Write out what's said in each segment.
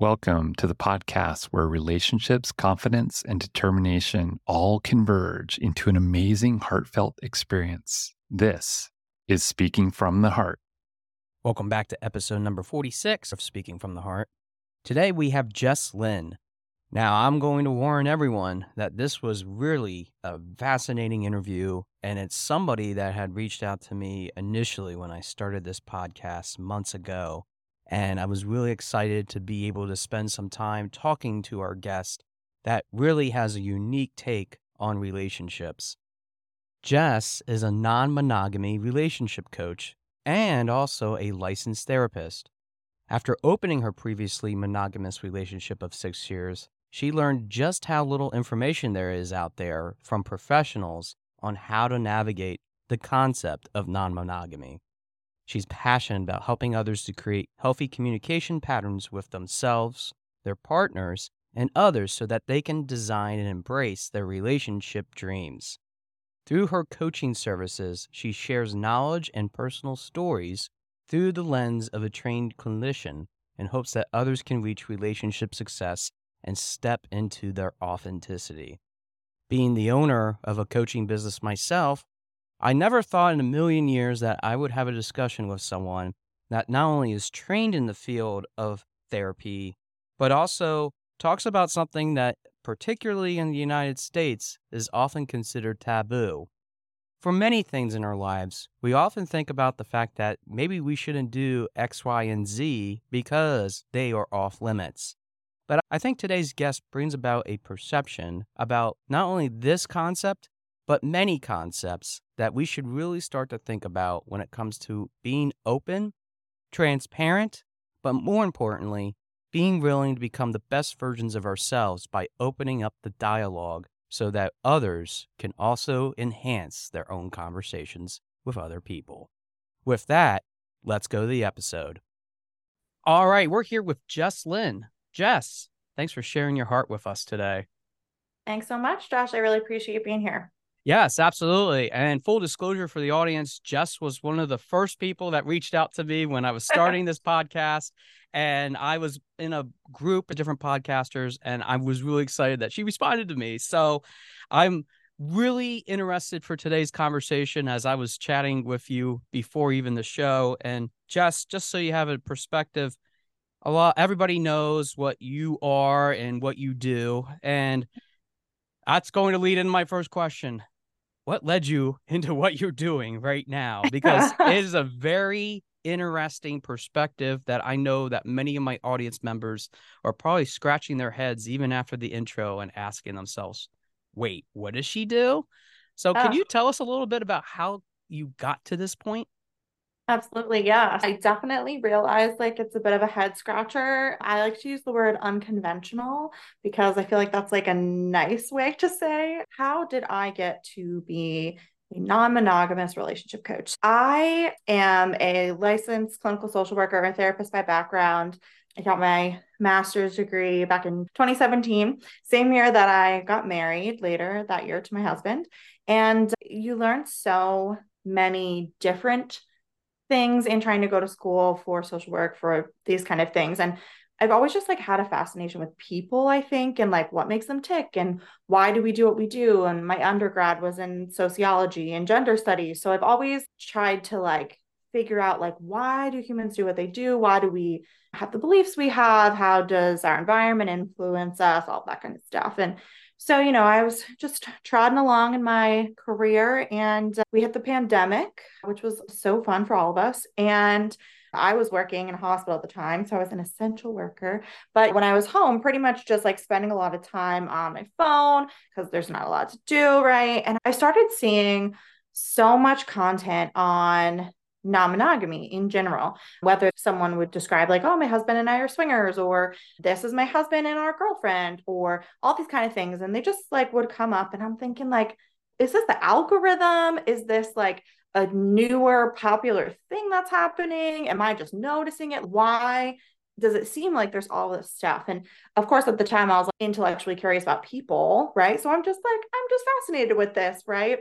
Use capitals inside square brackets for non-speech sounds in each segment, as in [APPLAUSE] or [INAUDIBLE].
Welcome to the podcast where relationships, confidence, and determination all converge into an amazing, heartfelt experience. This is Speaking from the Heart. Welcome back to episode number 46 of Speaking from the Heart. Today we have Jess Lynn. Now, I'm going to warn everyone that this was really a fascinating interview, and it's somebody that had reached out to me initially when I started this podcast months ago and I was really excited to be able to spend some time talking to our guest that really has a unique take on relationships. Jess is a non monogamy relationship coach and also a licensed therapist. After opening her previously monogamous relationship of six years, she learned just how little information there is out there from professionals on how to navigate the concept of non monogamy. She's passionate about helping others to create healthy communication patterns with themselves, their partners, and others so that they can design and embrace their relationship dreams. Through her coaching services, she shares knowledge and personal stories through the lens of a trained clinician in hopes that others can reach relationship success and step into their authenticity. Being the owner of a coaching business myself, I never thought in a million years that I would have a discussion with someone that not only is trained in the field of therapy, but also talks about something that, particularly in the United States, is often considered taboo. For many things in our lives, we often think about the fact that maybe we shouldn't do X, Y, and Z because they are off limits. But I think today's guest brings about a perception about not only this concept, but many concepts that we should really start to think about when it comes to being open, transparent, but more importantly, being willing to become the best versions of ourselves by opening up the dialogue so that others can also enhance their own conversations with other people. With that, let's go to the episode. All right, we're here with Jess Lynn. Jess, thanks for sharing your heart with us today. Thanks so much, Josh. I really appreciate being here. Yes, absolutely. And full disclosure for the audience, Jess was one of the first people that reached out to me when I was [LAUGHS] starting this podcast. And I was in a group of different podcasters, and I was really excited that she responded to me. So I'm really interested for today's conversation as I was chatting with you before even the show. And Jess, just so you have a perspective, a lot everybody knows what you are and what you do. And that's going to lead into my first question what led you [LAUGHS] into what you're doing right now because [LAUGHS] it is a very interesting perspective that I know that many of my audience members are probably scratching their heads even after the intro and asking themselves, "Wait, what does she do?" So, can you tell us a little bit about how you got to this point? Absolutely. Yeah. I definitely realize like it's a bit of a head scratcher. I like to use the word unconventional because I feel like that's like a nice way to say, how did I get to be a non monogamous relationship coach? I am a licensed clinical social worker and therapist by background. I got my master's degree back in 2017, same year that I got married later that year to my husband. And you learn so many different things in trying to go to school for social work for these kind of things and I've always just like had a fascination with people, I think, and like what makes them tick and why do we do what we do? And my undergrad was in sociology and gender studies. So I've always tried to like figure out like why do humans do what they do? Why do we have the beliefs we have? How does our environment influence us? All that kind of stuff. And so, you know, I was just trotting along in my career and uh, we hit the pandemic, which was so fun for all of us. And I was working in a hospital at the time, so I was an essential worker. But when I was home, pretty much just like spending a lot of time on my phone because there's not a lot to do, right? And I started seeing so much content on non monogamy in general, whether someone would describe, like, oh, my husband and I are swingers, or this is my husband and our girlfriend, or all these kind of things. And they just like would come up. And I'm thinking, like, is this the algorithm? Is this like a newer popular thing that's happening? Am I just noticing it? Why? Does it seem like there's all this stuff? And of course, at the time, I was like, intellectually curious about people, right? So I'm just like, I'm just fascinated with this, right?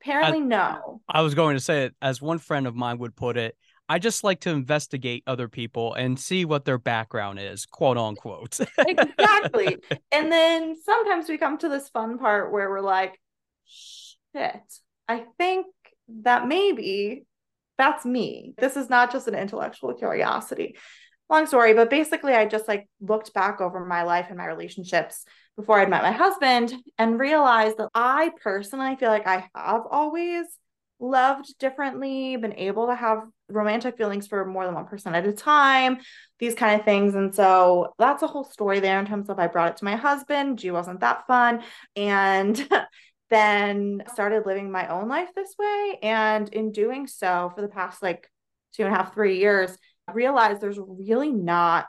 Apparently, I, no. I was going to say it as one friend of mine would put it. I just like to investigate other people and see what their background is, quote unquote. exactly. [LAUGHS] And then sometimes we come to this fun part where we're like, shit, I think that maybe that's me. This is not just an intellectual curiosity. Long story, but basically, I just like looked back over my life and my relationships before I'd met my husband and realized that I personally feel like I have always loved differently, been able to have romantic feelings for more than one person at a time, these kind of things. And so that's a whole story there in terms of I brought it to my husband. G wasn't that fun. And [LAUGHS] then started living my own life this way. And in doing so for the past like two and a half, three years, I realized there's really not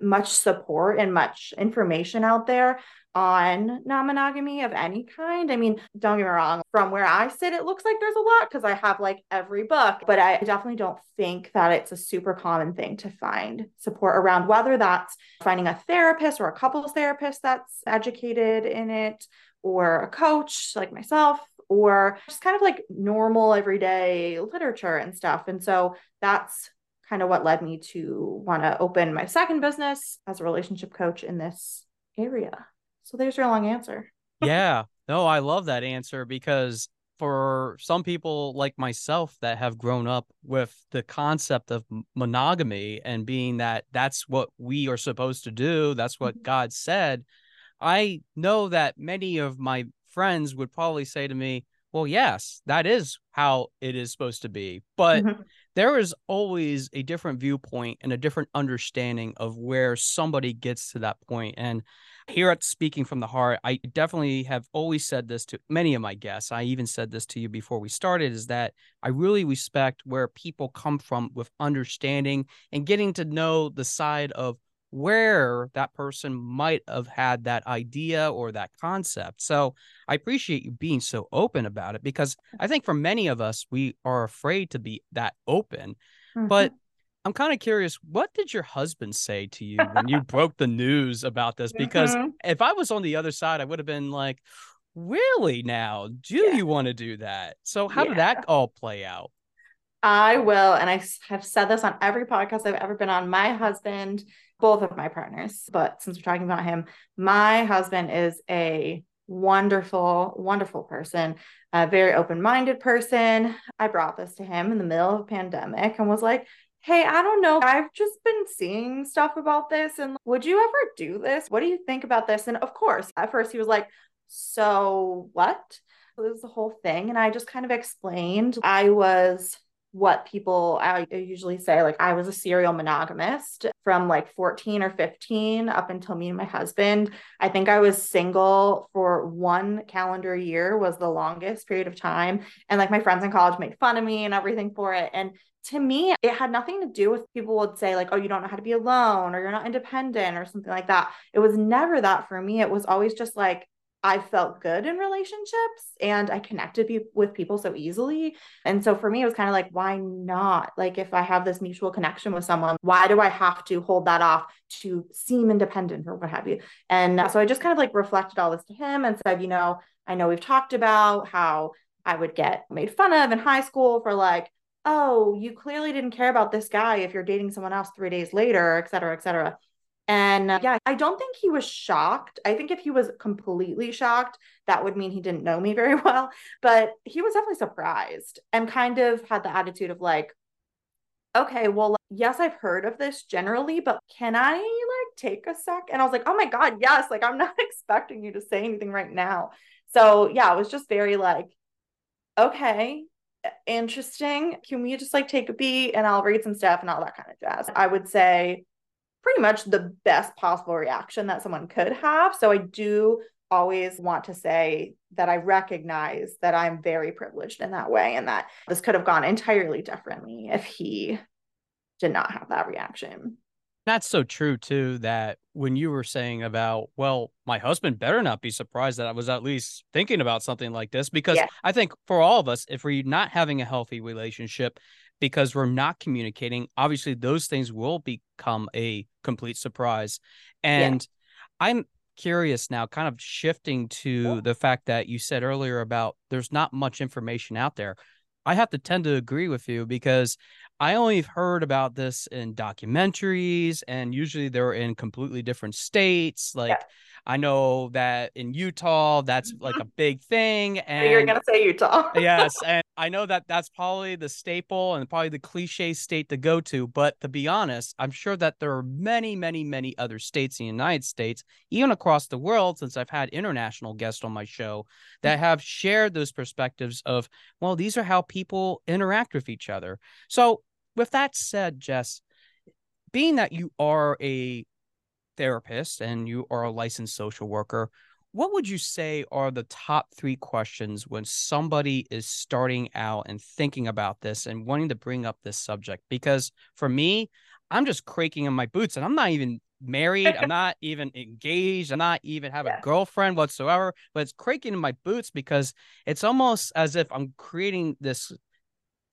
much support and much information out there on non monogamy of any kind. I mean, don't get me wrong, from where I sit, it looks like there's a lot because I have like every book, but I definitely don't think that it's a super common thing to find support around, whether that's finding a therapist or a couples therapist that's educated in it, or a coach like myself, or just kind of like normal everyday literature and stuff. And so that's kind of what led me to want to open my second business as a relationship coach in this area. So there's your long answer. [LAUGHS] yeah. No, I love that answer because for some people like myself that have grown up with the concept of monogamy and being that that's what we are supposed to do, that's what mm-hmm. God said, I know that many of my friends would probably say to me, well, yes, that is how it is supposed to be. But mm-hmm. there is always a different viewpoint and a different understanding of where somebody gets to that point. And here at Speaking from the Heart, I definitely have always said this to many of my guests. I even said this to you before we started is that I really respect where people come from with understanding and getting to know the side of where that person might have had that idea or that concept. So I appreciate you being so open about it because I think for many of us, we are afraid to be that open. Mm-hmm. But I'm kind of curious, what did your husband say to you when you [LAUGHS] broke the news about this? Because mm-hmm. if I was on the other side, I would have been like, really now? Do yeah. you want to do that? So, how yeah. did that all play out? I will. And I have said this on every podcast I've ever been on. My husband, both of my partners, but since we're talking about him, my husband is a wonderful, wonderful person, a very open minded person. I brought this to him in the middle of a pandemic and was like, hey, I don't know. I've just been seeing stuff about this. And would you ever do this? What do you think about this? And of course, at first he was like, so what? This is the whole thing. And I just kind of explained I was what people I usually say like I was a serial monogamist from like 14 or 15 up until me and my husband. I think I was single for one calendar year was the longest period of time and like my friends in college made fun of me and everything for it and to me it had nothing to do with people would say like oh you don't know how to be alone or you're not independent or something like that. It was never that for me. It was always just like I felt good in relationships and I connected with people so easily. And so for me, it was kind of like, why not? Like, if I have this mutual connection with someone, why do I have to hold that off to seem independent or what have you? And uh, so I just kind of like reflected all this to him and said, you know, I know we've talked about how I would get made fun of in high school for like, oh, you clearly didn't care about this guy if you're dating someone else three days later, et cetera, et cetera. And uh, yeah, I don't think he was shocked. I think if he was completely shocked, that would mean he didn't know me [LAUGHS] very well. But he was definitely surprised and kind of had the attitude of like, okay, well, yes, I've heard of this generally, but can I like take a sec? And I was like, oh my God, yes. Like, I'm [LAUGHS] not expecting you to say anything right now. So yeah, it was just very like, okay, interesting. Can we just like take a beat and I'll read some stuff and all that kind of jazz? I would say pretty much the best possible reaction that someone could have. So I do always want to say that I recognize that I'm very privileged in that way and that this could have gone entirely differently if he did not have that reaction. That's so true too. That when you were saying about, well, my husband better not be surprised that I was at least thinking about something like this, because yeah. I think for all of us, if we're not having a healthy relationship, because we're not communicating, obviously those things will become a complete surprise. And yeah. I'm curious now, kind of shifting to the fact that you said earlier about there's not much information out there. I have to tend to agree with you because I only heard about this in documentaries, and usually they're in completely different states. Like, yeah. I know that in Utah, that's like mm-hmm. a big thing. And you're gonna say Utah, [LAUGHS] yes, and I know that that's probably the staple and probably the cliche state to go to. But to be honest, I'm sure that there are many, many, many other states in the United States, even across the world, since I've had international guests on my show mm. that have shared those perspectives of, well, these are how people interact with each other. So, with that said, Jess, being that you are a therapist and you are a licensed social worker, what would you say are the top three questions when somebody is starting out and thinking about this and wanting to bring up this subject? Because for me, I'm just creaking in my boots and I'm not even married. I'm not [LAUGHS] even engaged. I'm not even have yeah. a girlfriend whatsoever, but it's creaking in my boots because it's almost as if I'm creating this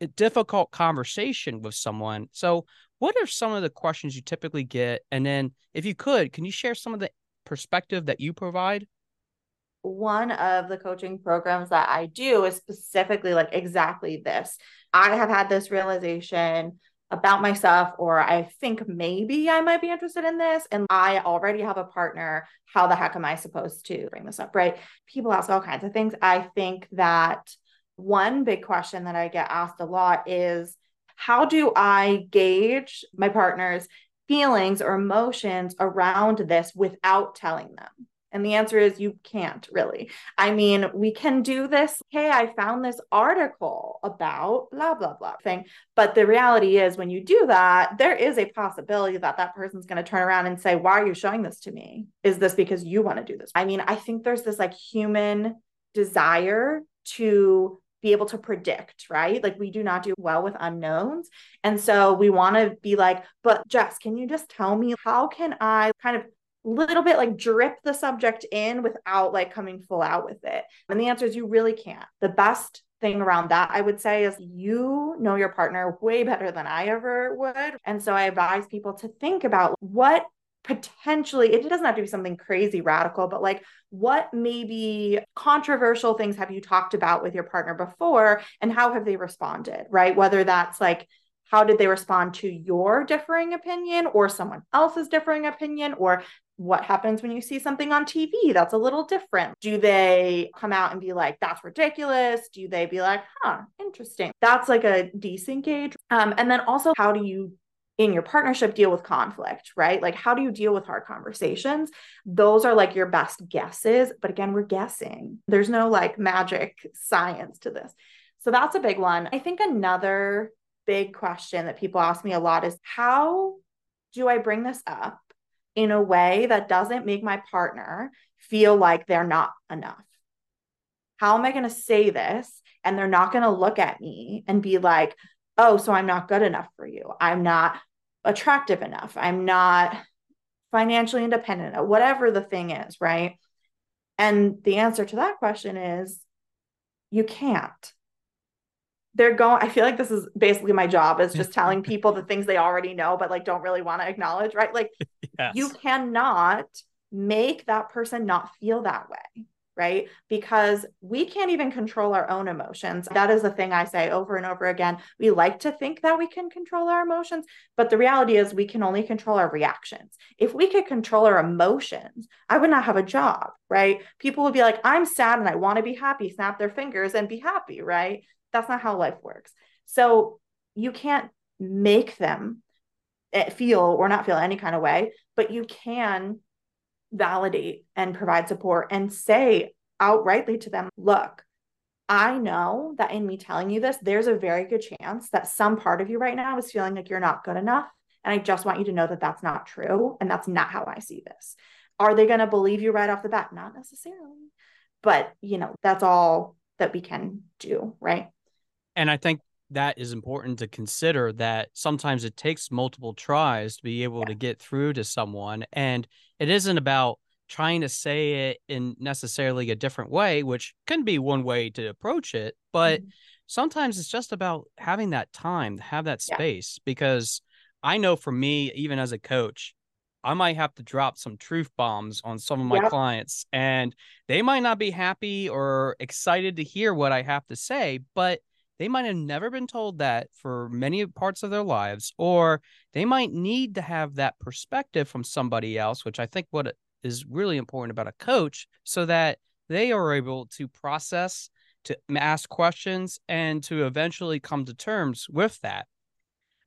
difficult conversation with someone. So, what are some of the questions you typically get? And then, if you could, can you share some of the perspective that you provide? One of the coaching programs that I do is specifically like exactly this. I have had this realization about myself, or I think maybe I might be interested in this, and I already have a partner. How the heck am I supposed to bring this up? Right? People ask all kinds of things. I think that one big question that I get asked a lot is how do I gauge my partner's feelings or emotions around this without telling them? And the answer is you can't really. I mean, we can do this. Hey, I found this article about blah, blah, blah thing. But the reality is, when you do that, there is a possibility that that person's going to turn around and say, Why are you showing this to me? Is this because you want to do this? I mean, I think there's this like human desire to be able to predict, right? Like we do not do well with unknowns. And so we want to be like, but Jess, can you just tell me how can I kind of little bit like drip the subject in without like coming full out with it? And the answer is you really can't. The best thing around that I would say is you know your partner way better than I ever would. And so I advise people to think about what potentially it doesn't have to be something crazy radical but like what maybe controversial things have you talked about with your partner before and how have they responded right whether that's like how did they respond to your differing opinion or someone else's differing opinion or what happens when you see something on TV that's a little different? Do they come out and be like, that's ridiculous? Do they be like, huh, interesting? That's like a decent gauge. Um, and then also, how do you in your partnership deal with conflict, right? Like, how do you deal with hard conversations? Those are like your best guesses. But again, we're guessing. There's no like magic science to this. So that's a big one. I think another big question that people ask me a lot is how do I bring this up in a way that doesn't make my partner feel like they're not enough? How am I going to say this? And they're not going to look at me and be like, oh, so I'm not good enough for you. I'm not attractive enough. I'm not financially independent, uh, whatever the thing is, right? And the answer to that question is you can't. They're going, I feel like this is basically my job is just telling [LAUGHS] people the things they already know, but like don't really want to acknowledge, right? Like [LAUGHS] yes. you cannot make that person not feel that way right? Because we can't even control our own emotions. That is the thing I say over and over again. We like to think that we can control our emotions, but the reality is we can only control our reactions. If we could control our emotions, I would not have a job, right? People would be like, I'm sad and I want to be happy, snap their fingers and be happy, right? That's not how life works. So you can't make them eh, feel or not feel any kind of way, but you can validate and provide support and say outrightly to them, look, I know that in me telling you this, there's a very good chance that some part of you right now is feeling like you're not good enough. And I just want you to know that that's not true. And that's not how I see this. Are they going to believe you right off the bat? Not necessarily. But, you know, that's all that we can do. Right. And I think that is important to consider that sometimes it takes multiple tries to be able yeah. to get through to someone and it isn't about trying to say it in necessarily a different way which can be one way to approach it but mm-hmm. sometimes it's just about having that time have that space yeah. because i know for me even as a coach I might have to drop some truth bombs on some of my yep. clients and they might not be happy or excited to hear what I have to say, but they might have never been told that for many parts of their lives, or they might need to have that perspective from somebody else, which I think what is really important about a coach, so that they are able to process, to ask questions, and to eventually come to terms with that.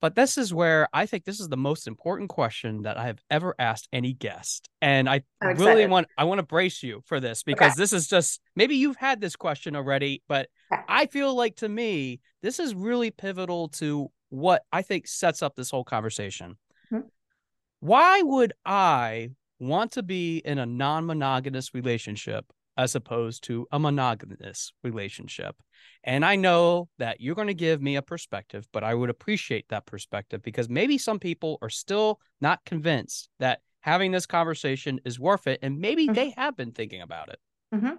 But this is where I think this is the most important question that I have ever asked any guest. And I really want I want to brace you for this because okay. this is just maybe you've had this question already, but okay. I feel like to me this is really pivotal to what I think sets up this whole conversation. Mm-hmm. Why would I want to be in a non-monogamous relationship as opposed to a monogamous relationship. And I know that you're going to give me a perspective, but I would appreciate that perspective because maybe some people are still not convinced that having this conversation is worth it. And maybe mm-hmm. they have been thinking about it. Mm-hmm.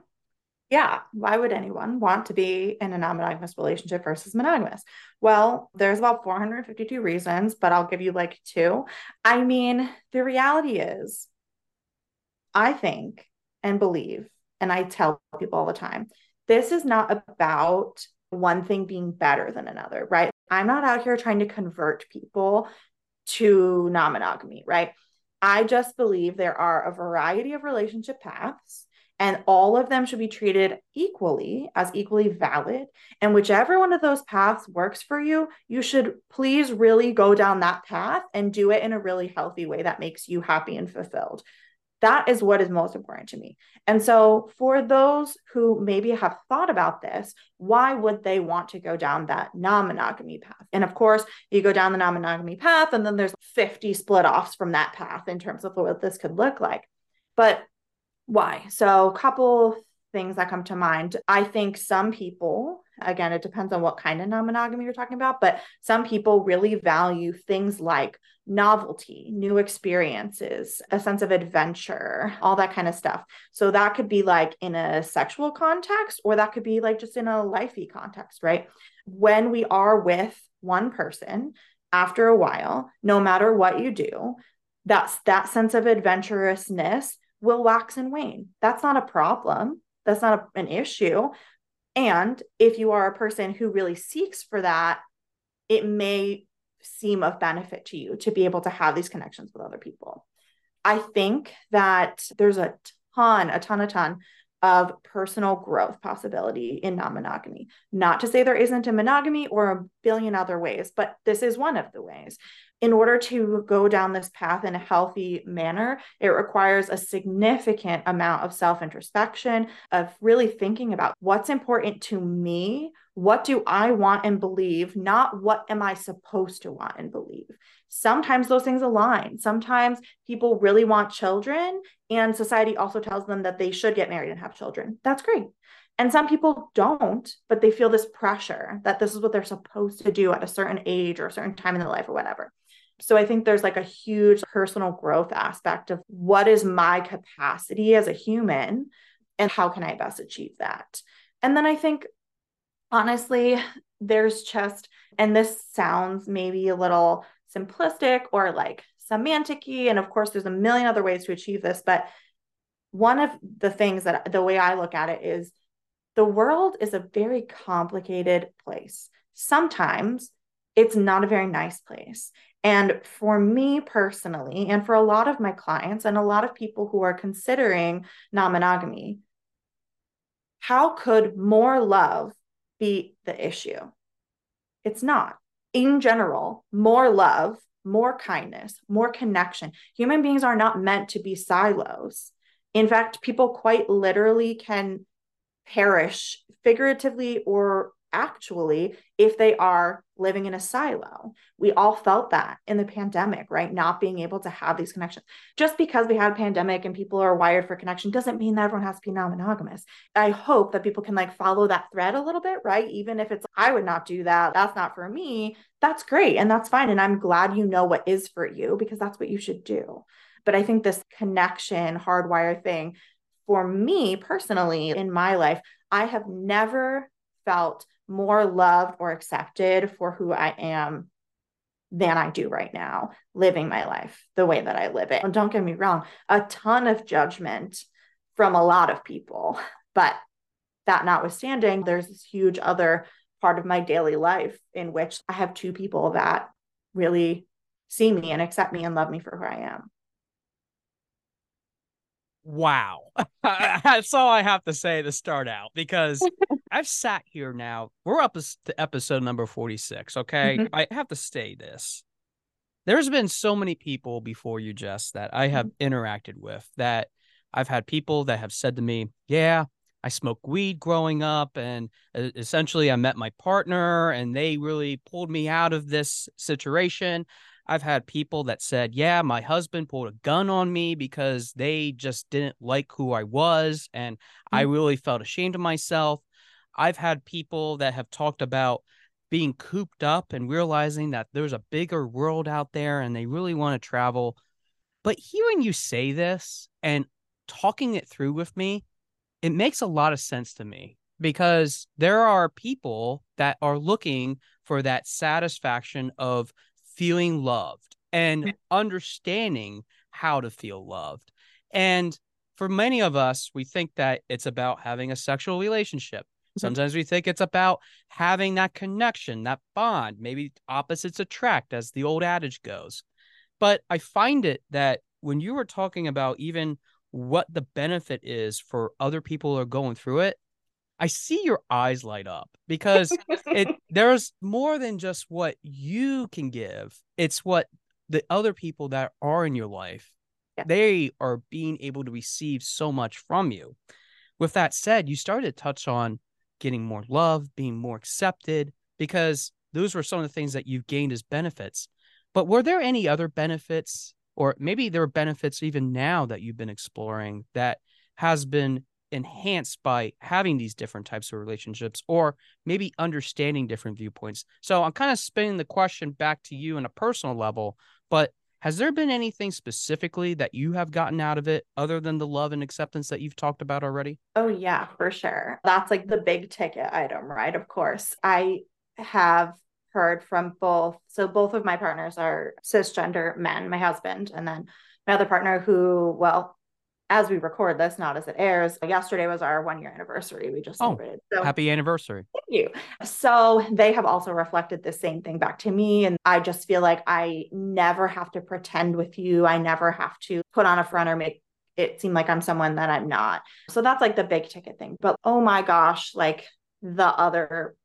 Yeah. Why would anyone want to be in a non monogamous relationship versus monogamous? Well, there's about 452 reasons, but I'll give you like two. I mean, the reality is, I think and believe and I tell people all the time, this is not about one thing being better than another, right? I'm not out here trying to convert people to non monogamy, right? I just believe there are a variety of relationship paths and all of them should be treated equally as equally valid. And whichever one of those paths works for you, you should please really go down that path and do it in a really healthy way that makes you happy and fulfilled. That is what is most important to me. And so, for those who maybe have thought about this, why would they want to go down that non monogamy path? And of course, you go down the non monogamy path, and then there's 50 split offs from that path in terms of what this could look like. But why? So, a couple things that come to mind. I think some people, again, it depends on what kind of non monogamy you're talking about, but some people really value things like novelty, new experiences, a sense of adventure, all that kind of stuff. So that could be like in a sexual context, or that could be like just in a lifey context, right? When we are with one person, after a while, no matter what you do, that's that sense of adventurousness will wax and wane. That's not a problem. That's not a, an issue. And if you are a person who really seeks for that, it may seem of benefit to you to be able to have these connections with other people. I think that there's a ton, a ton, a ton of personal growth possibility in non monogamy. Not to say there isn't a monogamy or a billion other ways, but this is one of the ways in order to go down this path in a healthy manner, it requires a significant amount of self introspection, of really thinking about what's important to me. What do I want and believe? Not what am I supposed to want and believe. Sometimes those things align. Sometimes people really want children, and society also tells them that they should get married and have children. That's great. And some people don't, but they feel this pressure that this is what they're supposed to do at a certain age or a certain time in their life or whatever. So I think there's like a huge personal growth aspect of what is my capacity as a human and how can I best achieve that? And then I think honestly, there's just, and this sounds maybe a little simplistic or like semantic and of course there's a million other ways to achieve this, but one of the things that the way I look at it is the world is a very complicated place. Sometimes it's not a very nice place. And for me personally, and for a lot of my clients and a lot of people who are considering non monogamy, how could more love be the issue? It's not. In general, more love, more kindness, more connection. Human beings are not meant to be silos. In fact, people quite literally can perish figuratively or actually if they are living in a silo. We all felt that in the pandemic, right? Not being able to have these connections. Just because we had a pandemic and people are wired for connection doesn't mean that everyone has to be non monogamous. I hope that people can like follow that thread a little bit, right? Even if it's, I would not do that. That's not for me. That's great. And that's fine. And I'm glad you know what is for you because that's what you should do. But I think this connection, hardwire thing, for me personally in my life, I have never felt more loved or accepted for who I am than I do right now, living my life the way that I live it. And don't get me wrong, a ton of judgment from a lot of people. But that notwithstanding, there's this huge other part of my daily life in which I have two people that really see me and accept me and love me for who I am. Wow. [LAUGHS] That's all I have to say to start out because [LAUGHS] I've sat here now. We're up to episode number 46. Okay. Mm-hmm. I have to say this. There's been so many people before you, Jess, that I have mm-hmm. interacted with that I've had people that have said to me, Yeah, I smoked weed growing up. And essentially, I met my partner and they really pulled me out of this situation. I've had people that said, Yeah, my husband pulled a gun on me because they just didn't like who I was. And mm-hmm. I really felt ashamed of myself. I've had people that have talked about being cooped up and realizing that there's a bigger world out there and they really want to travel. But hearing you say this and talking it through with me, it makes a lot of sense to me because there are people that are looking for that satisfaction of feeling loved and understanding how to feel loved. And for many of us, we think that it's about having a sexual relationship. Mm-hmm. Sometimes we think it's about having that connection, that bond. Maybe opposites attract, as the old adage goes. But I find it that when you were talking about even what the benefit is for other people who are going through it, I see your eyes light up because it [LAUGHS] there's more than just what you can give. It's what the other people that are in your life yeah. they are being able to receive so much from you. With that said, you started to touch on getting more love, being more accepted because those were some of the things that you've gained as benefits. But were there any other benefits or maybe there are benefits even now that you've been exploring that has been enhanced by having these different types of relationships or maybe understanding different viewpoints. So I'm kind of spinning the question back to you on a personal level, but has there been anything specifically that you have gotten out of it other than the love and acceptance that you've talked about already? Oh, yeah, for sure. That's like the big ticket item, right? Of course. I have heard from both. So both of my partners are cisgender men, my husband, and then my other partner who, well, as we record this, not as it airs, yesterday was our one year anniversary. We just oh, celebrated. Oh, so happy anniversary. Thank you. So they have also reflected the same thing back to me. And I just feel like I never have to pretend with you. I never have to put on a front or make it seem like I'm someone that I'm not. So that's like the big ticket thing. But oh my gosh, like the other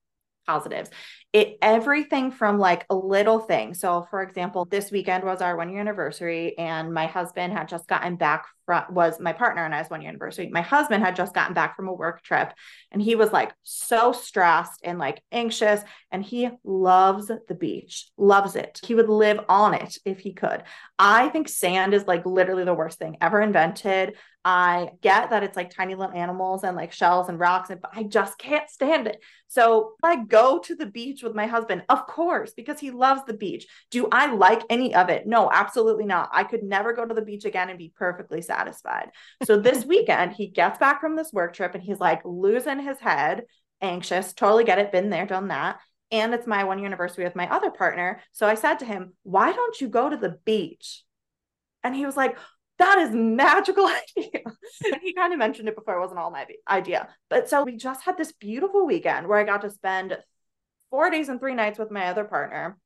positives. It everything from like a little thing. So for example, this weekend was our one year anniversary and my husband had just gotten back from was my partner and I's one year anniversary. My husband had just gotten back from a work trip and he was like so stressed and like anxious and he loves the beach. Loves it. He would live on it if he could. I think sand is like literally the worst thing ever invented. I get that it's like tiny little animals and like shells and rocks, and but I just can't stand it. So I go to the beach with my husband, of course, because he loves the beach. Do I like any of it? No, absolutely not. I could never go to the beach again and be perfectly satisfied. So this [LAUGHS] weekend, he gets back from this work trip and he's like losing his head, anxious, totally get it, been there, done that. And it's my one year anniversary with my other partner. So I said to him, Why don't you go to the beach? And he was like, that is magical [LAUGHS] idea. he kind of mentioned it before, it wasn't all my idea. But so we just had this beautiful weekend where I got to spend four days and three nights with my other partner.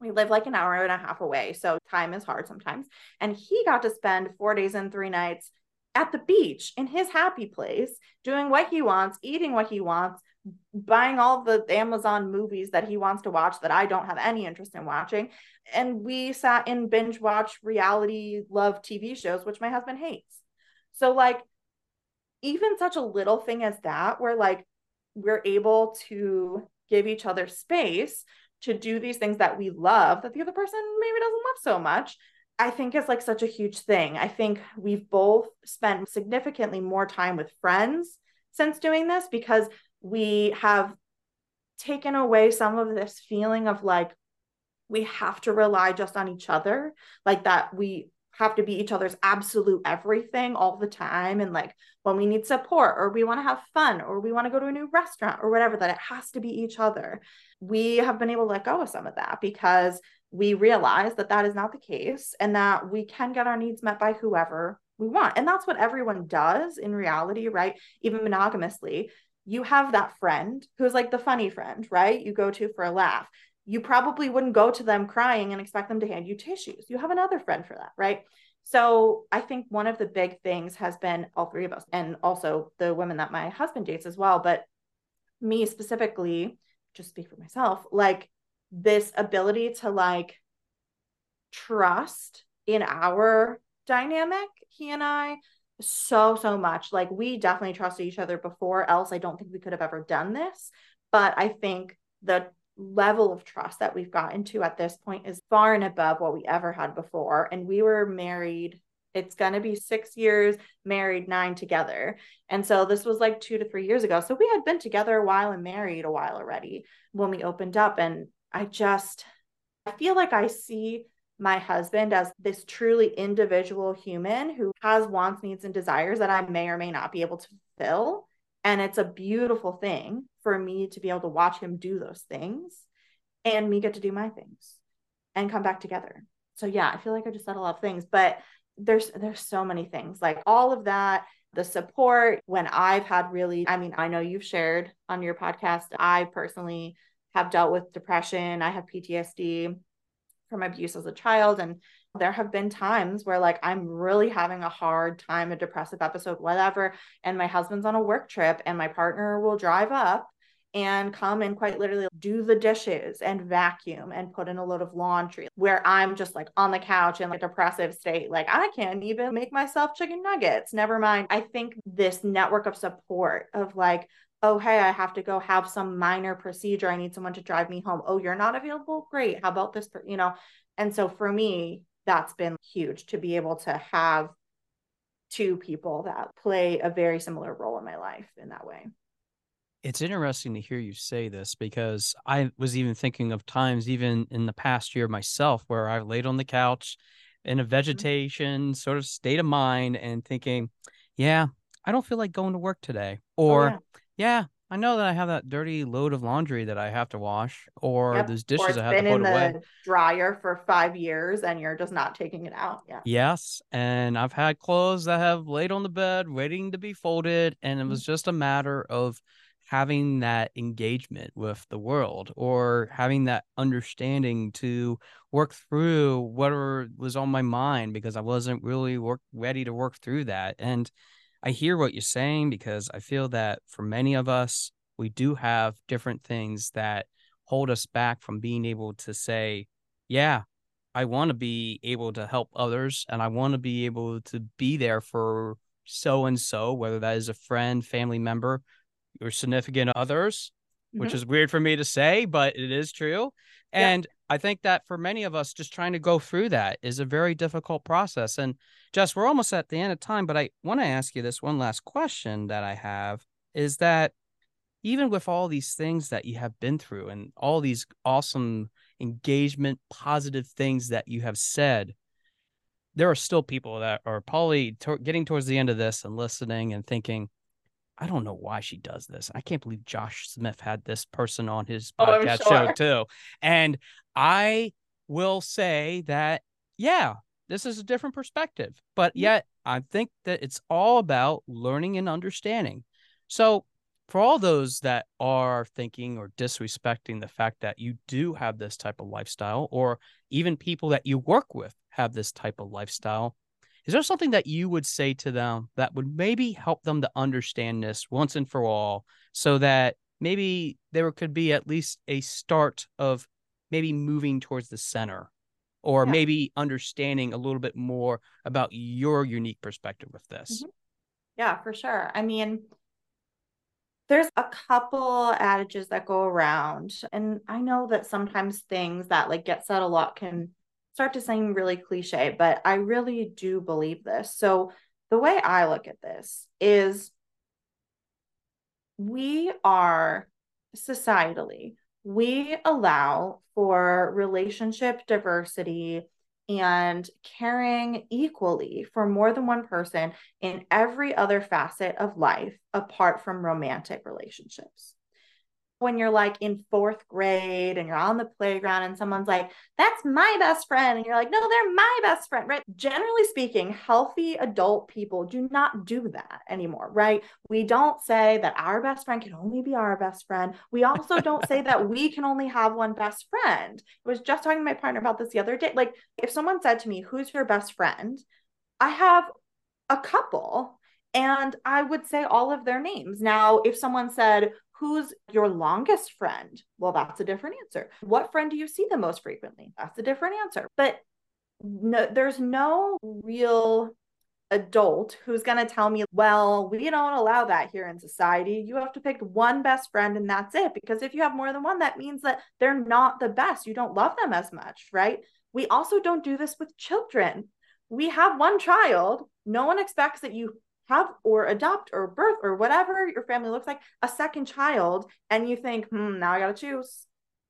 We live like an hour and a half away. So time is hard sometimes. And he got to spend four days and three nights at the beach in his happy place, doing what he wants, eating what he wants, buying all the Amazon movies that he wants to watch that I don't have any interest in watching. And we sat and binge watch reality love TV shows, which my husband hates. So, like, even such a little thing as that, where like we're able to give each other space to do these things that we love that the other person maybe doesn't love so much. I think is like such a huge thing. I think we've both spent significantly more time with friends since doing this because we have taken away some of this feeling of like we have to rely just on each other like that we have to be each other's absolute everything all the time. And like when we need support or we want to have fun or we want to go to a new restaurant or whatever that it has to be each other. We have been able to let go of some of that because we realize that that is not the case and that we can get our needs met by whoever we want. And that's what everyone does in reality right? Even monogamously. You have that friend who's like the funny friend, right? You go to for a laugh. You probably wouldn't go to them crying and expect them to hand you tissues. You have another friend for that, right? So I think one of the big things has been all three of us and also the women that my husband dates as well, but me specifically, just speak for myself, like this ability to like trust in our dynamic, he and I, so, so much. Like we definitely trusted each other before, else I don't think we could have ever done this. But I think the level of trust that we've gotten to at this point is far and above what we ever had before. And we were married. It's going to be six years married, nine together. And so this was like two to three years ago. So we had been together a while and married a while already when we opened up. And I just, I feel like I see my husband as this truly individual human who has wants, needs, and desires that I may or may not be able to fulfill. And it's a beautiful thing for me to be able to watch him do those things and me get to do my things and come back together. So yeah, I feel like I just said a lot of things, but there's there's so many things. Like all of that, the support when I've had really, I mean, I know you've shared on your podcast. I personally have dealt with depression. I have PTSD from abuse as a child and there have been times where like I'm really having a hard time, a depressive episode, whatever, and my husband's on a work trip and my partner will drive up and come and quite literally do the dishes and vacuum and put in a load of laundry where I'm just like on the couch in like a depressive state. Like I can't even make myself chicken nuggets. Never mind. I think this network of support of like, oh, hey, I have to go have some minor procedure. I need someone to drive me home. Oh, you're not available? Great. How about this? You know, and so for me, that's been huge to be able to have two people that play a very similar role in my life in that way. It's interesting to hear you say this because I was even thinking of times, even in the past year myself, where I've laid on the couch in a mm-hmm. vegetation sort of state of mind and thinking, yeah, I don't feel like going to work today. Oh, or, oh, yeah yeah, I know that I have that dirty load of laundry that I have to wash, or yep. those dishes or I have to put in away. the dryer for five years, and you're just not taking it out. Yeah. Yes, and I've had clothes that have laid on the bed waiting to be folded, and it was mm-hmm. just a matter of having that engagement with the world or having that understanding to work through whatever was on my mind because I wasn't really work ready to work through that and I hear what you're saying because I feel that for many of us, we do have different things that hold us back from being able to say, yeah, I want to be able to help others and I want to be able to be there for so and so, whether that is a friend, family member, or significant others, mm-hmm. which is weird for me to say, but it is true. And I think that for many of us, just trying to go through that is a very difficult process. And Jess, we're almost at the end of time, but I want to ask you this one last question that I have is that even with all these things that you have been through and all these awesome engagement, positive things that you have said, there are still people that are probably to- getting towards the end of this and listening and thinking, I don't know why she does this. I can't believe Josh Smith had this person on his oh, podcast oh, sure. show too. And I will say that, yeah, this is a different perspective, but yet I think that it's all about learning and understanding. So, for all those that are thinking or disrespecting the fact that you do have this type of lifestyle, or even people that you work with have this type of lifestyle, is there something that you would say to them that would maybe help them to understand this once and for all so that maybe there could be at least a start of maybe moving towards the center or yeah. maybe understanding a little bit more about your unique perspective with this? Mm-hmm. Yeah, for sure. I mean, there's a couple adages that go around and i know that sometimes things that like get said a lot can start to seem really cliche, but I really do believe this. So, the way I look at this is we are societally, we allow for relationship diversity and caring equally for more than one person in every other facet of life apart from romantic relationships. When you're like in fourth grade and you're on the playground and someone's like, that's my best friend. And you're like, no, they're my best friend, right? Generally speaking, healthy adult people do not do that anymore, right? We don't say that our best friend can only be our best friend. We also don't say that we can only have one best friend. I was just talking to my partner about this the other day. Like, if someone said to me, who's your best friend? I have a couple and I would say all of their names. Now, if someone said, Who's your longest friend? Well, that's a different answer. What friend do you see the most frequently? That's a different answer. But no, there's no real adult who's going to tell me, well, we don't allow that here in society. You have to pick one best friend and that's it. Because if you have more than one, that means that they're not the best. You don't love them as much, right? We also don't do this with children. We have one child. No one expects that you have or adopt or birth or whatever your family looks like a second child and you think hmm now i gotta choose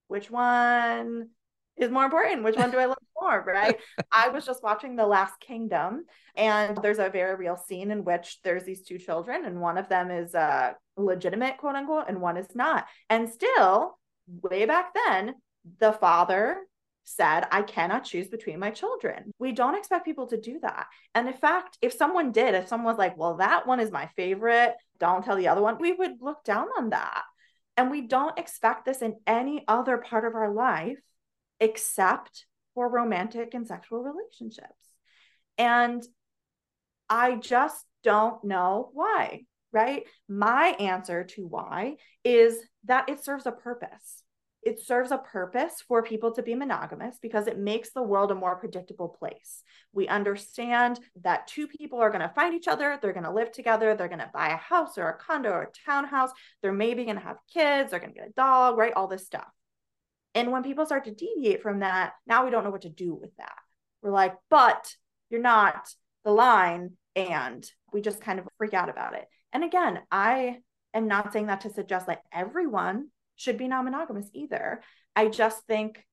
which one is more important which one do i love [LAUGHS] more right? I was just watching the last kingdom and there's a very real scene in which there's these two children and one of them is uh legitimate quote unquote and one is not. And still way back then the father said, I cannot choose between my children. We don't expect people to do that. And in fact, if someone did, if someone was like, well, that one is my favorite, don't tell the other one, we would look down on that. And we don't expect this in any other part of our life except for romantic and sexual relationships. And I just don't know why, right? My answer to why is that it serves a purpose it serves a purpose for people to be monogamous because it makes the world a more predictable place. We understand that two people are going to find each other, they're going to live together, they're going to buy a house or a condo or a townhouse, they're maybe going to have kids, they're going to get a dog, right? All this stuff. And when people start to deviate from that, now we don't know what to do with that. We're like, but you're not the line. And we just kind of freak out about it. And again, I am not saying that to suggest like everyone should be non monogamous either. I just think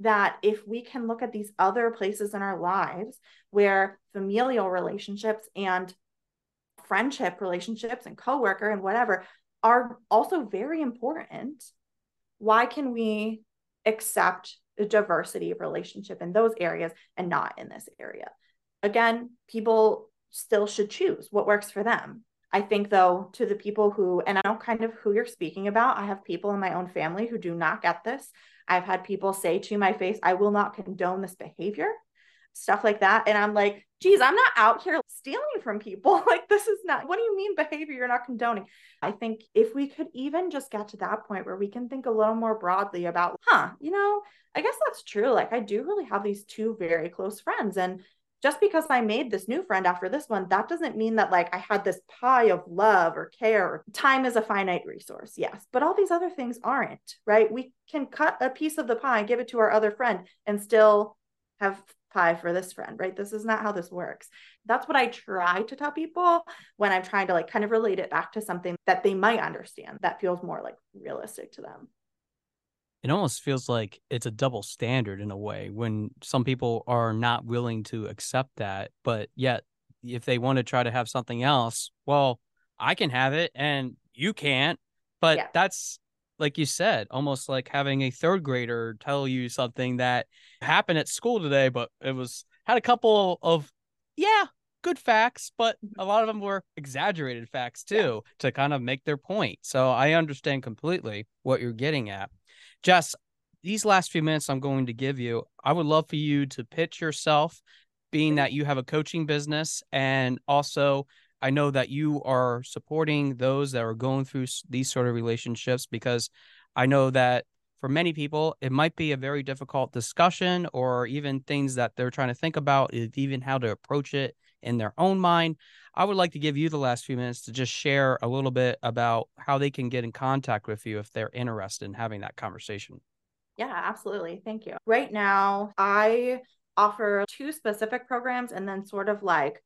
that if we can look at these other places in our lives where familial relationships and friendship relationships and coworker and whatever are also very important, why can we accept the diversity of relationship in those areas and not in this area? Again, people still should choose what works for them. I think though to the people who and I know kind of who you're speaking about, I have people in my own family who do not get this. I've had people say to my face, I will not condone this behavior, stuff like that. And I'm like, geez, I'm not out here stealing from people. [LAUGHS] like, this is not, what do you mean behavior you're not condoning? I think if we could even just get to that point where we can think a little more broadly about, huh, you know, I guess that's true. Like, I do really have these two very close friends. And just because I made this new friend after this one, that doesn't mean that like I had this pie of love or care. Time is a finite resource, yes, but all these other things aren't, right? We can cut a piece of the pie and give it to our other friend and still have pie for this friend, right? This is not how this works. That's what I try to tell people when I'm trying to like kind of relate it back to something that they might understand that feels more like realistic to them it almost feels like it's a double standard in a way when some people are not willing to accept that but yet if they want to try to have something else well i can have it and you can't but yeah. that's like you said almost like having a third grader tell you something that happened at school today but it was had a couple of yeah good facts but mm-hmm. a lot of them were exaggerated facts too yeah. to kind of make their point so i understand completely what you're getting at Jess, these last few minutes I'm going to give you, I would love for you to pitch yourself, being that you have a coaching business. And also, I know that you are supporting those that are going through these sort of relationships because I know that for many people, it might be a very difficult discussion or even things that they're trying to think about, even how to approach it in their own mind. I would like to give you the last few minutes to just share a little bit about how they can get in contact with you if they're interested in having that conversation. Yeah, absolutely. Thank you. Right now, I offer two specific programs and then sort of like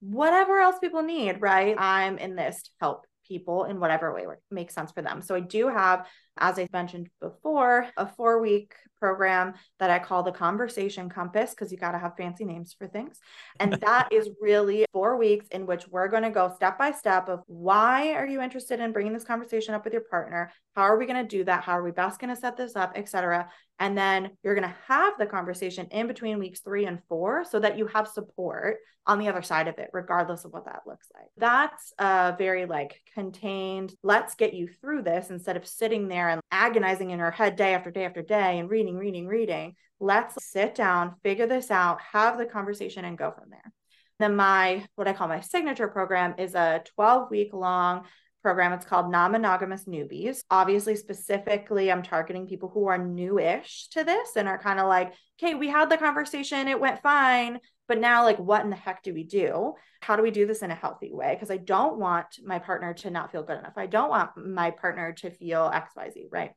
whatever else people need, right? I'm in this to help people in whatever way makes sense for them. So I do have as I mentioned before, a four week program that I call the Conversation Compass because you got to have fancy names for things. And [LAUGHS] that is really four weeks in which we're going to go step by step of why are you interested in bringing this conversation up with your partner? How are we going to do that? How are we best going to set this up, etc. And then you're going to have the conversation in between weeks three and four so that you have support on the other side of it, regardless of what that looks like. That's a very like contained, let's get you through this instead of sitting there and agonizing in her head day after day after day and reading, reading, reading. Let's sit down, figure this out, have the conversation, and go from there. Then my what I call my signature program is a 12 week long program. It's called Non Monogamous Newbies. Obviously, specifically, I'm targeting people who are newish to this and are kind of like, okay, we had the conversation, it went fine. But now, like, what in the heck do we do? How do we do this in a healthy way? Because I don't want my partner to not feel good enough. I don't want my partner to feel XYZ, right?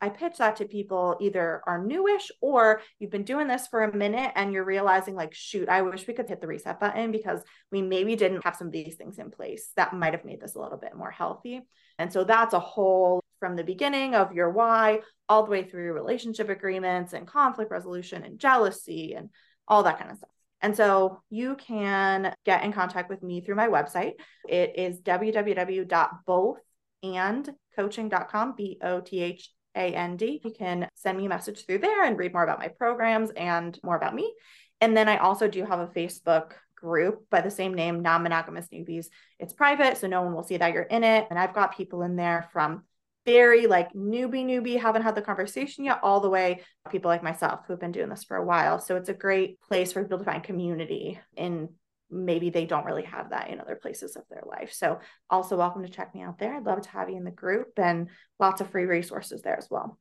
I pitch that to people either are newish or you've been doing this for a minute and you're realizing, like, shoot, I wish we could hit the reset button because we maybe didn't have some of these things in place that might have made this a little bit more healthy. And so that's a whole from the beginning of your why all the way through relationship agreements and conflict resolution and jealousy and all that kind of stuff. And so you can get in contact with me through my website. It is www.bothandcoaching.com, B O T H A N D. You can send me a message through there and read more about my programs and more about me. And then I also do have a Facebook group by the same name, Non Monogamous Newbies. It's private, so no one will see that you're in it. And I've got people in there from very like newbie newbie haven't had the conversation yet all the way people like myself who've been doing this for a while so it's a great place for people to find community in maybe they don't really have that in other places of their life so also welcome to check me out there i'd love to have you in the group and lots of free resources there as well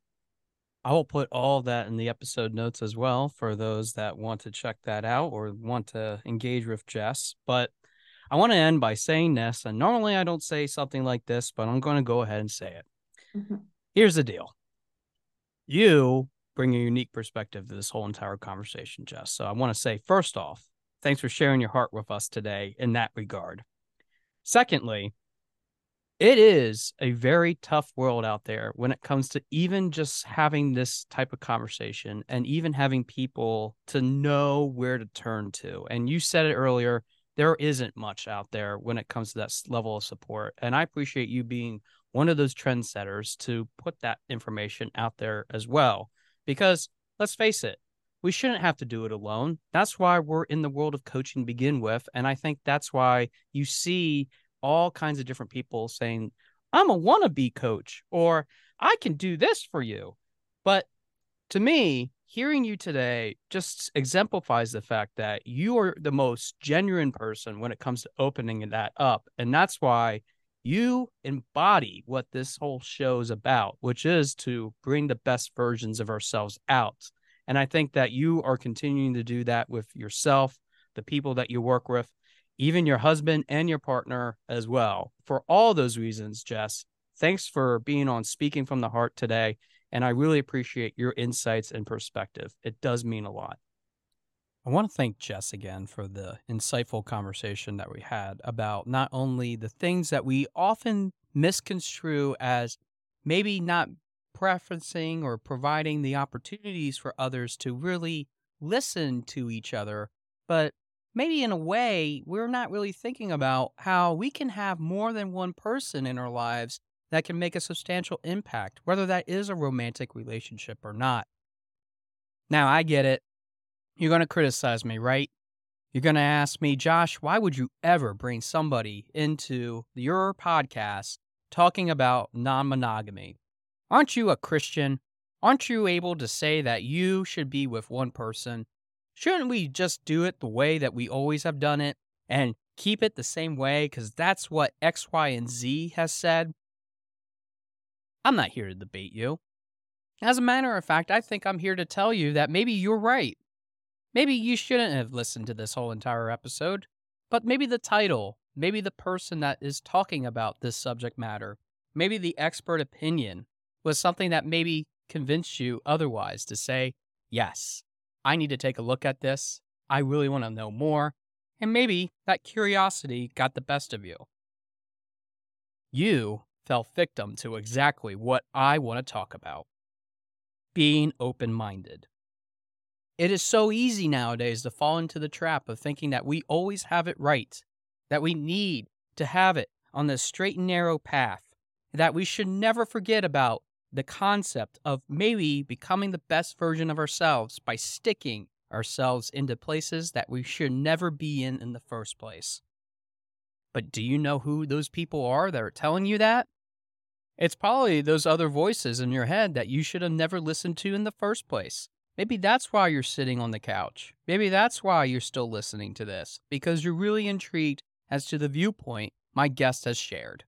I will put all that in the episode notes as well for those that want to check that out or want to engage with Jess. But I want to end by saying this, and normally I don't say something like this, but I'm going to go ahead and say it. Mm-hmm. Here's the deal you bring a unique perspective to this whole entire conversation, Jess. So I want to say, first off, thanks for sharing your heart with us today in that regard. Secondly, it is a very tough world out there when it comes to even just having this type of conversation and even having people to know where to turn to. And you said it earlier, there isn't much out there when it comes to that level of support. And I appreciate you being one of those trendsetters to put that information out there as well. Because let's face it, we shouldn't have to do it alone. That's why we're in the world of coaching to begin with. And I think that's why you see all kinds of different people saying, I'm a wannabe coach, or I can do this for you. But to me, hearing you today just exemplifies the fact that you are the most genuine person when it comes to opening that up. And that's why you embody what this whole show is about, which is to bring the best versions of ourselves out. And I think that you are continuing to do that with yourself, the people that you work with, even your husband and your partner as well. For all those reasons, Jess, thanks for being on Speaking from the Heart today. And I really appreciate your insights and perspective. It does mean a lot. I want to thank Jess again for the insightful conversation that we had about not only the things that we often misconstrue as maybe not preferencing or providing the opportunities for others to really listen to each other, but maybe in a way, we're not really thinking about how we can have more than one person in our lives that can make a substantial impact, whether that is a romantic relationship or not. Now, I get it. You're going to criticize me, right? You're going to ask me, Josh, why would you ever bring somebody into your podcast talking about non monogamy? Aren't you a Christian? Aren't you able to say that you should be with one person? Shouldn't we just do it the way that we always have done it and keep it the same way because that's what X, Y, and Z has said? I'm not here to debate you. As a matter of fact, I think I'm here to tell you that maybe you're right. Maybe you shouldn't have listened to this whole entire episode, but maybe the title, maybe the person that is talking about this subject matter, maybe the expert opinion was something that maybe convinced you otherwise to say, yes, I need to take a look at this. I really want to know more. And maybe that curiosity got the best of you. You fell victim to exactly what I want to talk about being open minded. It is so easy nowadays to fall into the trap of thinking that we always have it right, that we need to have it on the straight and narrow path, that we should never forget about the concept of maybe becoming the best version of ourselves by sticking ourselves into places that we should never be in in the first place. But do you know who those people are that are telling you that? It's probably those other voices in your head that you should have never listened to in the first place. Maybe that's why you're sitting on the couch. Maybe that's why you're still listening to this, because you're really intrigued as to the viewpoint my guest has shared.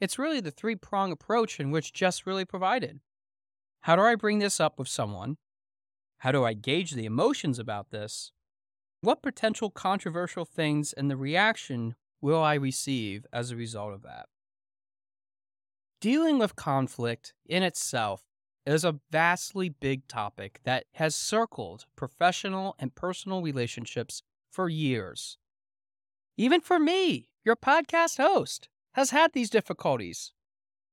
It's really the three prong approach in which Jess really provided. How do I bring this up with someone? How do I gauge the emotions about this? What potential controversial things and the reaction will I receive as a result of that? Dealing with conflict in itself is a vastly big topic that has circled professional and personal relationships for years. Even for me, your podcast host, has had these difficulties.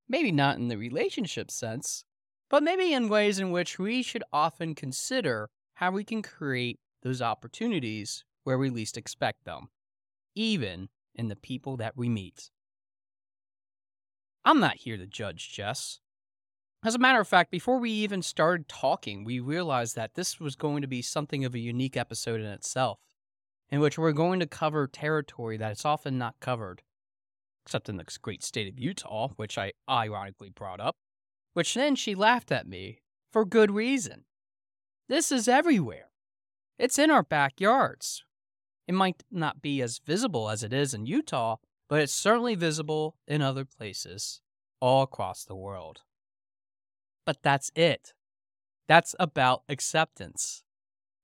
Maybe not in the relationship sense, but maybe in ways in which we should often consider how we can create those opportunities where we least expect them, even in the people that we meet. I'm not here to judge Jess. As a matter of fact, before we even started talking, we realized that this was going to be something of a unique episode in itself, in which we're going to cover territory that is often not covered, except in the great state of Utah, which I ironically brought up, which then she laughed at me for good reason. This is everywhere. It's in our backyards. It might not be as visible as it is in Utah, but it's certainly visible in other places all across the world. But that's it. That's about acceptance.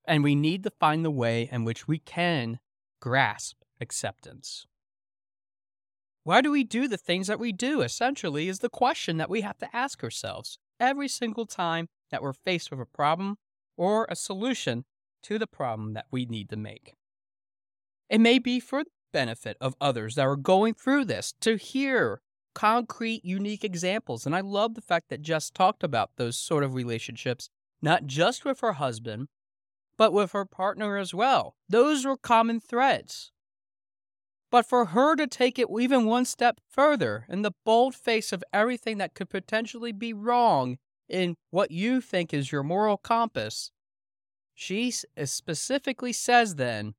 And we need to find the way in which we can grasp acceptance. Why do we do the things that we do? Essentially, is the question that we have to ask ourselves every single time that we're faced with a problem or a solution to the problem that we need to make. It may be for the benefit of others that are going through this to hear concrete, unique examples. And I love the fact that Jess talked about those sort of relationships, not just with her husband, but with her partner as well. Those were common threads. But for her to take it even one step further in the bold face of everything that could potentially be wrong in what you think is your moral compass, she eh, specifically says then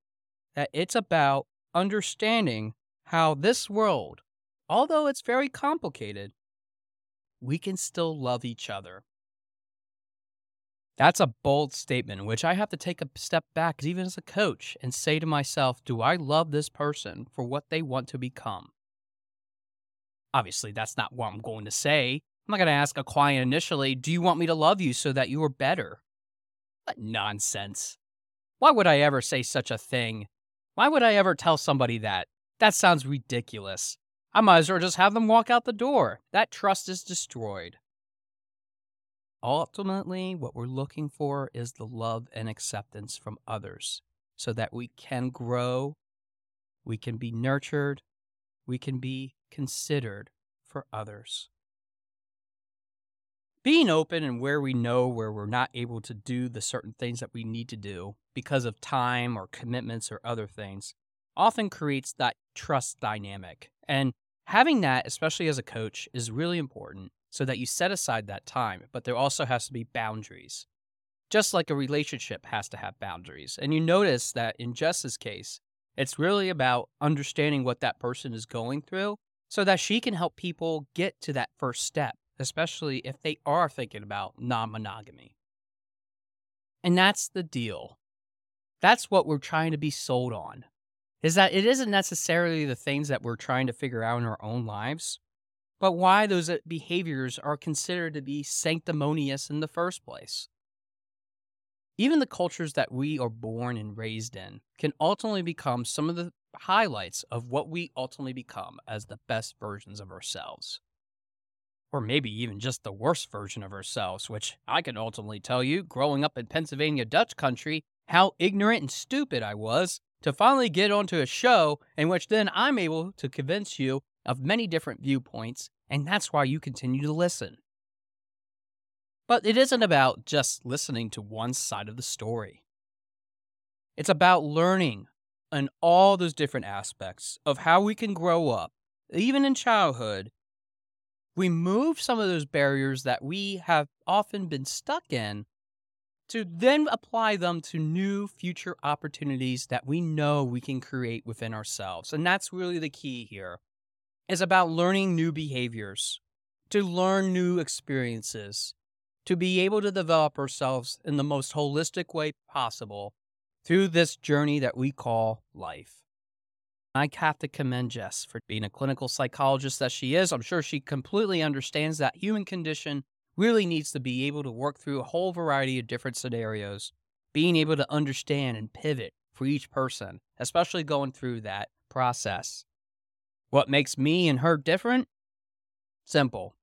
that it's about understanding how this world, although it's very complicated, we can still love each other. That's a bold statement, which I have to take a step back, even as a coach, and say to myself, do I love this person for what they want to become? Obviously, that's not what I'm going to say. I'm not going to ask a client initially, do you want me to love you so that you are better? What nonsense. Why would I ever say such a thing? Why would I ever tell somebody that? That sounds ridiculous. I might as well just have them walk out the door. That trust is destroyed. Ultimately, what we're looking for is the love and acceptance from others so that we can grow, we can be nurtured, we can be considered for others. Being open and where we know where we're not able to do the certain things that we need to do because of time or commitments or other things often creates that trust dynamic. And having that, especially as a coach, is really important so that you set aside that time, but there also has to be boundaries. Just like a relationship has to have boundaries. And you notice that in Jess's case, it's really about understanding what that person is going through so that she can help people get to that first step, especially if they are thinking about non monogamy. And that's the deal. That's what we're trying to be sold on is that it isn't necessarily the things that we're trying to figure out in our own lives, but why those uh, behaviors are considered to be sanctimonious in the first place. Even the cultures that we are born and raised in can ultimately become some of the highlights of what we ultimately become as the best versions of ourselves. Or maybe even just the worst version of ourselves, which I can ultimately tell you, growing up in Pennsylvania Dutch country, how ignorant and stupid I was to finally get onto a show in which then I'm able to convince you of many different viewpoints, and that's why you continue to listen. But it isn't about just listening to one side of the story. It's about learning and all those different aspects of how we can grow up, even in childhood. Remove some of those barriers that we have often been stuck in to then apply them to new future opportunities that we know we can create within ourselves. And that's really the key here. Is about learning new behaviors, to learn new experiences, to be able to develop ourselves in the most holistic way possible through this journey that we call life. I have to commend Jess for being a clinical psychologist that she is. I'm sure she completely understands that human condition really needs to be able to work through a whole variety of different scenarios, being able to understand and pivot for each person, especially going through that process. What makes me and her different? Simple.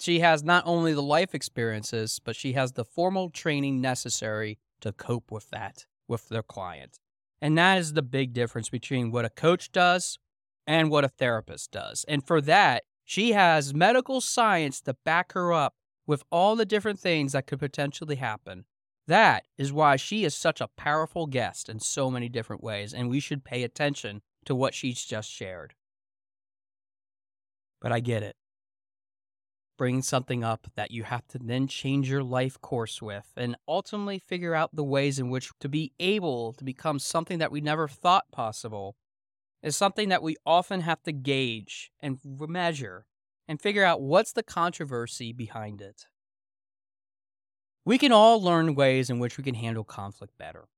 She has not only the life experiences, but she has the formal training necessary to cope with that with their client. And that is the big difference between what a coach does and what a therapist does. And for that, she has medical science to back her up with all the different things that could potentially happen. That is why she is such a powerful guest in so many different ways, and we should pay attention to what she's just shared. But I get it. Bring something up that you have to then change your life course with, and ultimately figure out the ways in which to be able to become something that we never thought possible is something that we often have to gauge and measure and figure out what's the controversy behind it. We can all learn ways in which we can handle conflict better.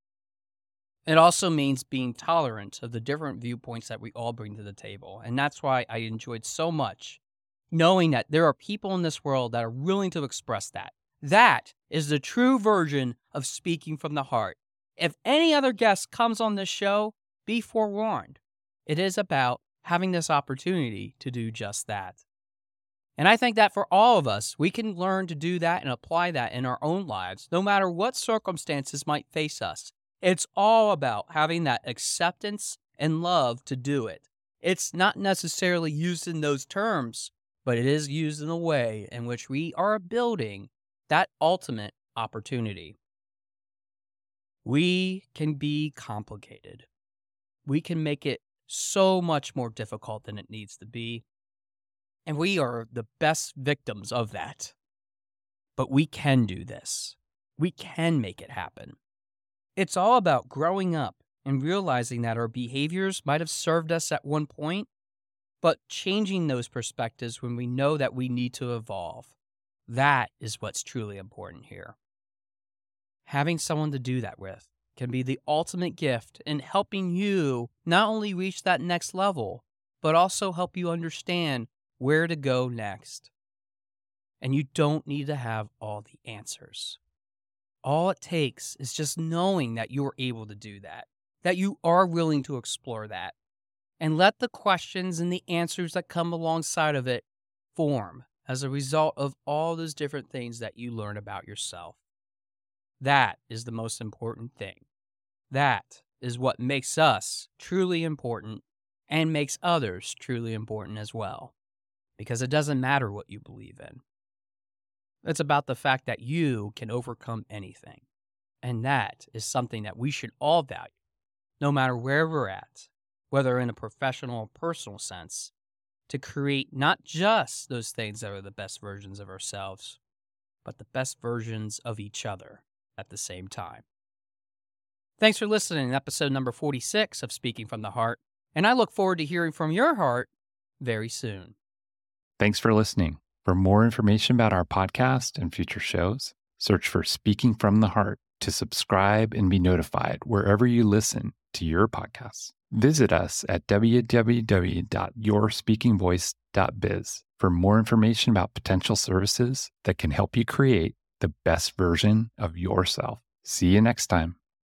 It also means being tolerant of the different viewpoints that we all bring to the table. And that's why I enjoyed so much knowing that there are people in this world that are willing to express that. That is the true version of speaking from the heart. If any other guest comes on this show, be forewarned. It is about having this opportunity to do just that. And I think that for all of us, we can learn to do that and apply that in our own lives, no matter what circumstances might face us. It's all about having that acceptance and love to do it. It's not necessarily used in those terms, but it is used in a way in which we are building that ultimate opportunity. We can be complicated. We can make it so much more difficult than it needs to be. And we are the best victims of that. But we can do this. We can make it happen. It's all about growing up and realizing that our behaviors might have served us at one point, but changing those perspectives when we know that we need to evolve. That is what's truly important here. Having someone to do that with can be the ultimate gift in helping you not only reach that next level, but also help you understand where to go next. And you don't need to have all the answers. All it takes is just knowing that you are able to do that, that you are willing to explore that, and let the questions and the answers that come alongside of it form as a result of all those different things that you learn about yourself. That is the most important thing. That is what makes us truly important and makes others truly important as well because it doesn't matter what you believe in. It's about the fact that you can overcome anything. And that is something that we should all value, no matter where we're at, whether in a professional or personal sense, to create not just those things that are the best versions of ourselves, but the best versions of each other at the same time. Thanks for listening to episode number 46 of Speaking from the Heart, and I look forward to hearing from your heart very soon. Thanks for listening. For more information about our podcast and future shows, search for Speaking from the Heart to subscribe and be notified wherever you listen to your podcasts. Visit us at www.yourspeakingvoice.biz for more information about potential services that can help you create the best version of yourself. See you next time.